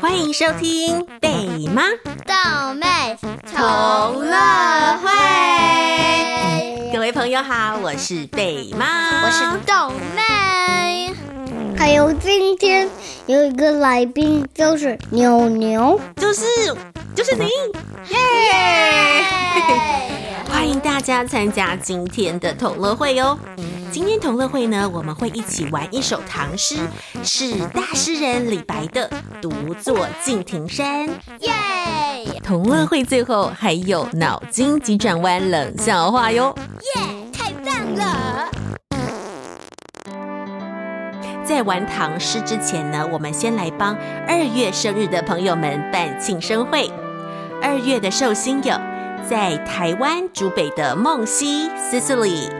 欢迎收听贝妈豆妹同乐会。各位朋友好，我是贝妈，我是豆妹。还有今天有一个来宾，就是牛牛，就是就是你，耶！欢迎大家参加今天的同乐会哦。今天同乐会呢，我们会一起玩一首唐诗，是大诗人李白的《独坐敬亭山》。耶！同乐会最后还有脑筋急转弯冷笑话哟。耶！太棒了！在玩唐诗之前呢，我们先来帮二月生日的朋友们办庆生会。二月的寿星有在台湾竹北的梦溪 Cicely。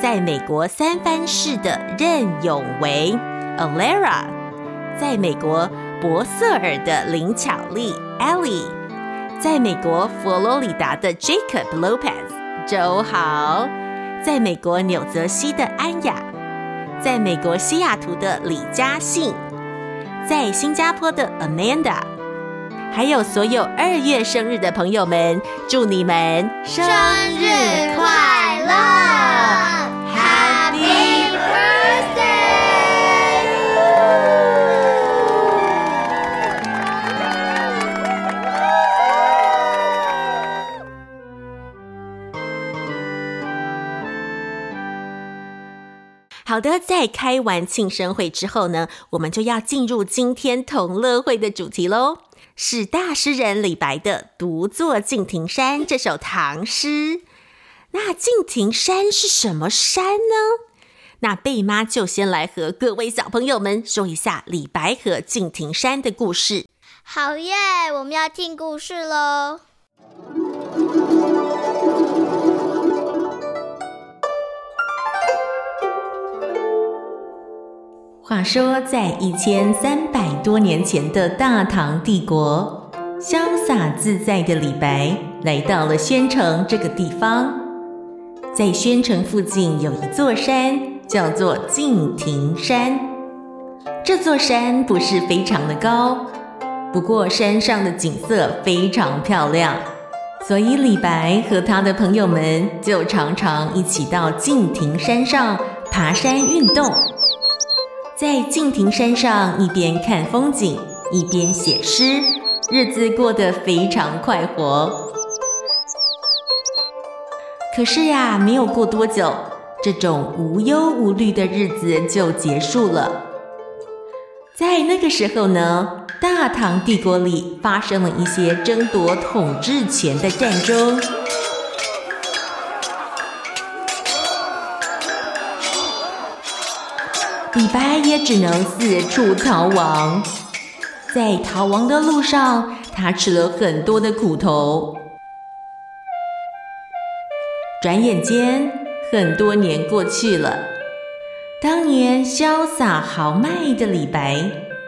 在美国三藩市的任永维 Alara，在美国博瑟尔的林巧丽 Ellie，在美国佛罗里达的 Jacob Lopez 周豪，在美国纽泽西的安雅，在美国西雅图的李嘉信，在新加坡的 Amanda，还有所有二月生日的朋友们，祝你们生日快乐！Happy birthday！！好的，在开完庆生会之后呢，我们就要进入今天同乐会的主题喽，是大诗人李白的《独坐敬亭山》这首唐诗。那敬亭山是什么山呢？那贝妈就先来和各位小朋友们说一下李白和敬亭山的故事。好耶，我们要听故事喽。话说，在一千三百多年前的大唐帝国，潇洒自在的李白来到了宣城这个地方。在宣城附近有一座山，叫做敬亭山。这座山不是非常的高，不过山上的景色非常漂亮，所以李白和他的朋友们就常常一起到敬亭山上爬山运动。在敬亭山上，一边看风景，一边写诗，日子过得非常快活。可是呀，没有过多久，这种无忧无虑的日子就结束了。在那个时候呢，大唐帝国里发生了一些争夺统治权的战争。李白也只能四处逃亡，在逃亡的路上，他吃了很多的苦头。转眼间，很多年过去了，当年潇洒豪迈的李白，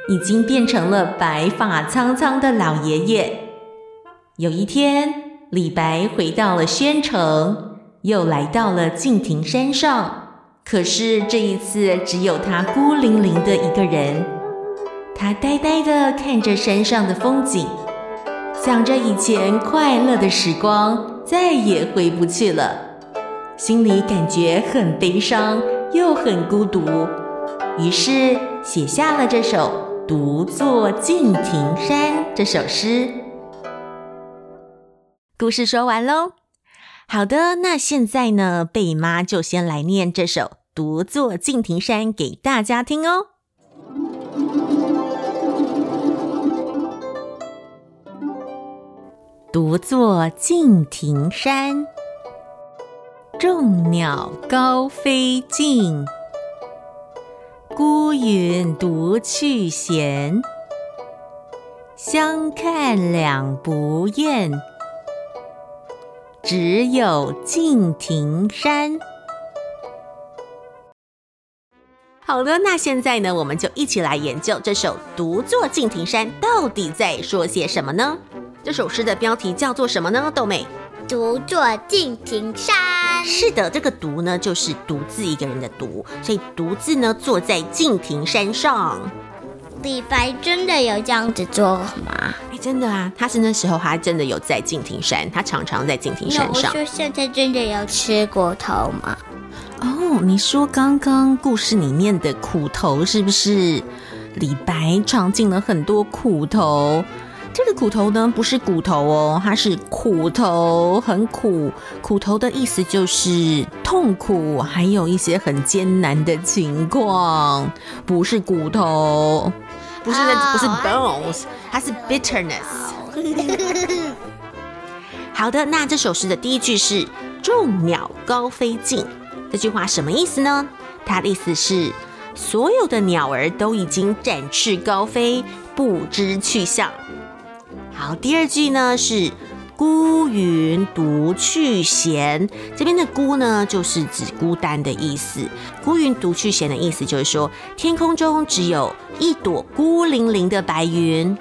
已经变成了白发苍苍的老爷爷。有一天，李白回到了宣城，又来到了敬亭山上。可是这一次，只有他孤零零的一个人。他呆呆地看着山上的风景，想着以前快乐的时光再也回不去了，心里感觉很悲伤，又很孤独。于是写下了这首《独坐敬亭山》这首诗。故事说完喽。好的，那现在呢，贝妈就先来念这首。独坐敬亭山给大家听哦。独坐敬亭山，众鸟高飞尽，孤云独去闲。相看两不厌，只有敬亭山。好了，那现在呢，我们就一起来研究这首《独坐敬亭山》到底在说些什么呢？这首诗的标题叫做什么呢？豆妹，独坐敬亭山。是的，这个独呢，就是独自一个人的独，所以独自呢坐在敬亭山上。李白真的有这样子做吗？哎，真的啊，他是那时候他真的有在敬亭山，他常常在敬亭山上。那我说现在真的有吃骨头吗？哦，你说刚刚故事里面的苦头是不是？李白尝尽了很多苦头。这个苦头呢，不是骨头哦，它是苦头，很苦。苦头的意思就是痛苦，还有一些很艰难的情况，不是骨头，不是那，不是 bones，它是 bitterness。好的，那这首诗的第一句是“众鸟高飞尽”，这句话什么意思呢？它的意思是所有的鸟儿都已经展翅高飞，不知去向。好，第二句呢是孤云独去闲，这边的孤呢就是指孤单的意思。孤云独去闲的意思就是说，天空中只有一朵孤零零的白云，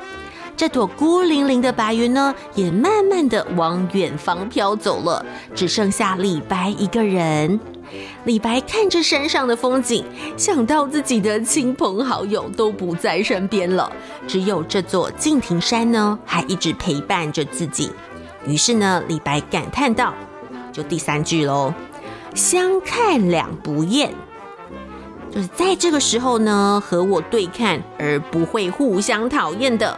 这朵孤零零的白云呢，也慢慢的往远方飘走了，只剩下李白一个人。李白看着山上的风景，想到自己的亲朋好友都不在身边了，只有这座敬亭山呢，还一直陪伴着自己。于是呢，李白感叹道：“就第三句喽，相看两不厌，就是在这个时候呢，和我对看而不会互相讨厌的。”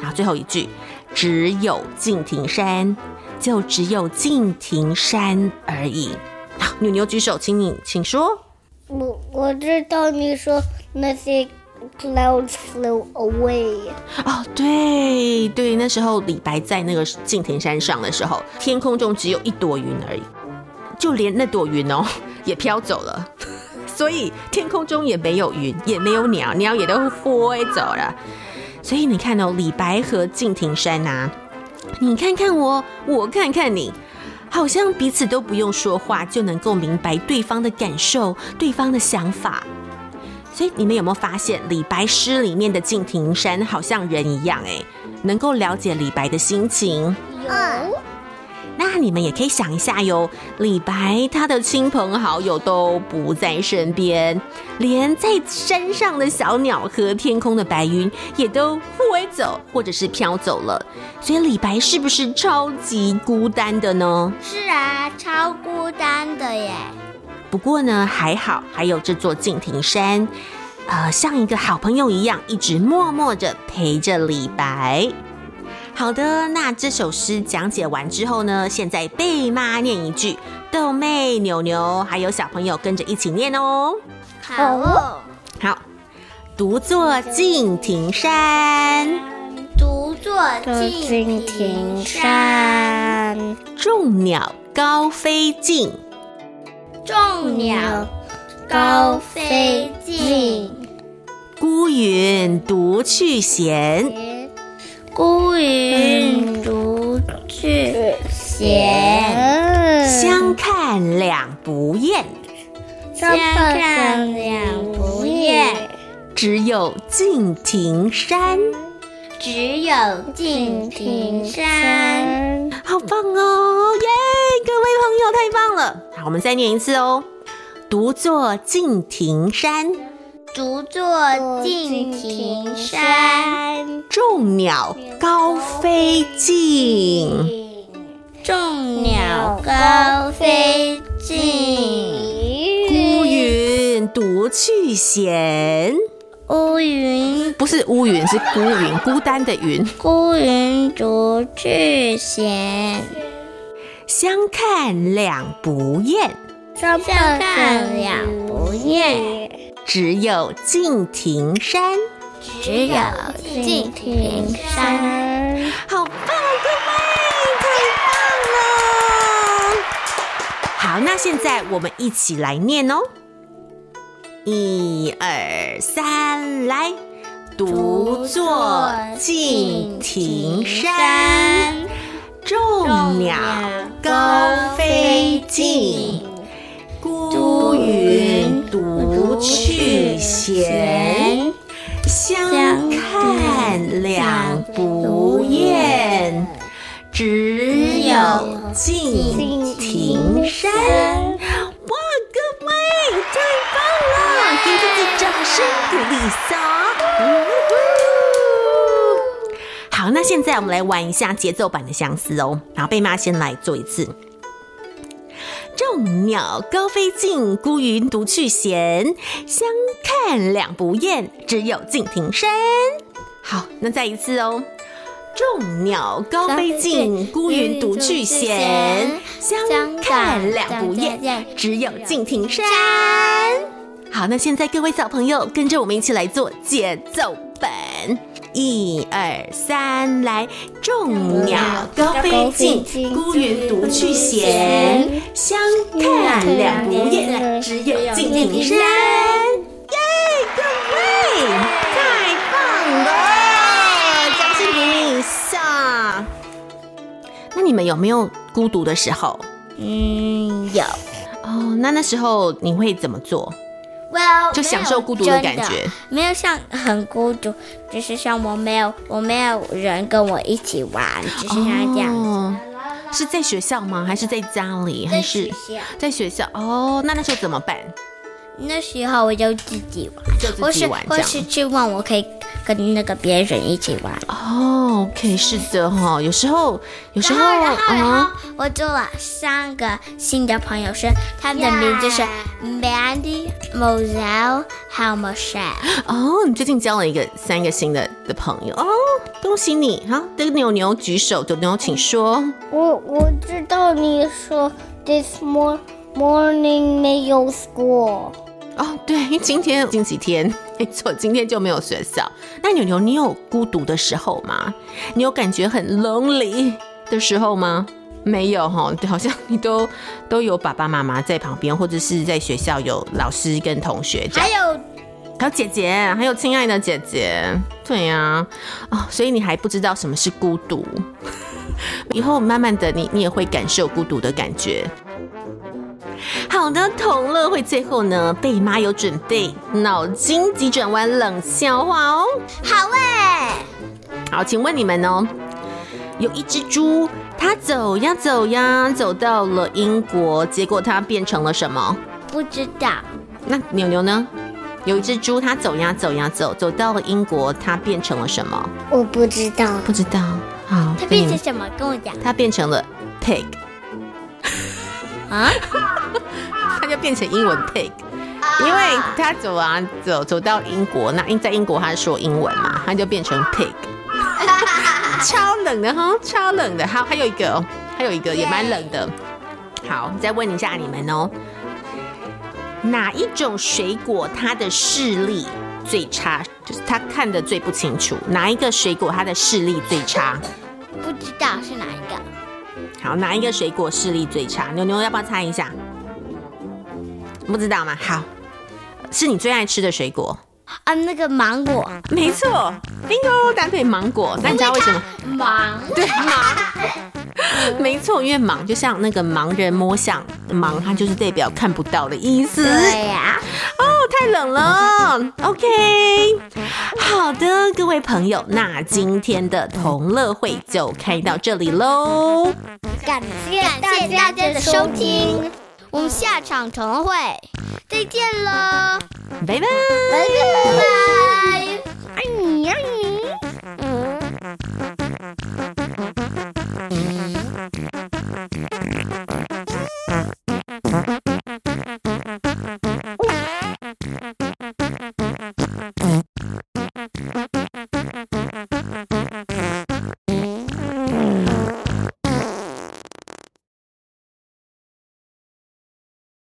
然后最后一句，只有敬亭山，就只有敬亭山而已。好牛牛举手，请你请说。我我知道你说那些 clouds flew away。哦，对对，那时候李白在那个敬亭山上的时候，天空中只有一朵云而已，就连那朵云哦也飘走了，所以天空中也没有云，也没有鸟，鸟也都飞走了。所以你看哦，李白和敬亭山啊，你看看我，我看看你。好像彼此都不用说话就能够明白对方的感受、对方的想法。所以你们有没有发现，李白诗里面的敬亭山好像人一样，哎，能够了解李白的心情。有。那你们也可以想一下哟，李白他的亲朋好友都不在身边，连在山上的小鸟和天空的白云也都飞走或者是飘走了，所以李白是不是超级孤单的呢？是啊，超孤单的耶。不过呢，还好还有这座敬亭山，呃，像一个好朋友一样，一直默默着陪着李白。好的，那这首诗讲解完之后呢，现在贝妈念一句，豆妹、牛牛还有小朋友跟着一起念哦。好哦，好，独坐敬亭山，独坐敬亭山，众鸟高飞尽，众鸟高飞尽，孤云独去闲。孤云独去闲，相看两不厌，相看两不厌。只有敬亭山，只有敬亭山。好棒哦，耶！各位朋友太棒了。好，我们再念一次哦。独坐敬亭山，独坐敬亭山。众鸟高飞尽，众鸟高飞尽。孤云独去闲，乌云不是乌云，是孤云，孤单的云。孤云独去闲，相看两不厌，相看两不厌。只有敬亭山。只有敬亭山，好棒，各位，太棒了！好，那现在我们一起来念哦，一二三，来，独坐敬亭山，众鸟高飞尽，孤云独去闲。相看两不厌，只有敬亭山。声鼓励一下。好，那现在我们来玩一下节奏版的相思哦。然后贝妈先来做一次。众鸟高飞尽，孤云独去闲。相看两不厌，只有敬亭山。好，那再一次哦。众鸟高飞尽，孤云独去闲。相看两不厌，只有敬亭山。好，那现在各位小朋友跟着我们一起来做节奏本。一二三，来！众鸟高飞尽，孤云独去闲。相看两不厌，只有敬亭山。耶，各位，太棒了！掌声鼓励一下。那你们有没有孤独的时候？嗯，有。哦，那那时候你会怎么做？Well, 就享受孤独的感觉，没有像很孤独，只是像我没有我没有人跟我一起玩，只是像这样。哦，是在学校吗？还是在家里？还是在学校？哦，那那时候怎么办？那时候我就自己玩，就自己玩，或是或是去问我可以跟那个别人一起玩。哦，OK，是的哈，有时候有时候然后然后，然后我做了三个新的朋友，是他们的名字是 Mandy、Moselle 还有 Michelle。哦，你最近交了一个三个新的的朋友哦，恭喜你！哈，这个牛牛举手，牛牛请说。我我知道你说 This morning 没有 school。哦，对，今天星期天，没错，今天就没有学校。那牛牛，你有孤独的时候吗？你有感觉很 lonely 的时候吗？没有哈，好像你都都有爸爸妈妈在旁边，或者是在学校有老师跟同学，还有还有姐姐，还有亲爱的姐姐，对呀，啊，哦，所以你还不知道什么是孤独，以后慢慢的你你也会感受孤独的感觉。好的，同乐会最后呢，贝妈有准备脑筋急转弯冷笑话哦。好嘞，好，请问你们哦，有一只猪，它走呀走呀，走到了英国，结果它变成了什么？不知道。那牛牛呢？有一只猪，它走呀走呀走，走到了英国，它变成了什么？我不知道，不知道。好，它变成什么？跟我讲。它变成了 pig。啊？他就变成英文 pig，因为他走啊走走到英国，那英在英国他说英文嘛，他就变成 pig，超冷的哈，超冷的。好，还有一个哦，还有一个也蛮冷的。好，再问一下你们哦，哪一种水果它的视力最差？就是他看的最不清楚。哪一个水果它的视力最差？不知道是哪一个。好，哪一个水果视力最差？牛牛要不要猜一下？不知道吗？好，是你最爱吃的水果啊，那个芒果。没错，bingo，搭配，芒果。那你知道为什么？芒，对，芒。没错，因为芒就像那个盲人摸象，芒它就是代表看不到的意思。对呀。哦，太冷了。OK，好的，各位朋友，那今天的同乐会就开到这里喽。感谢感谢大家的收听，我们下场同乐会再见喽，拜拜，拜拜。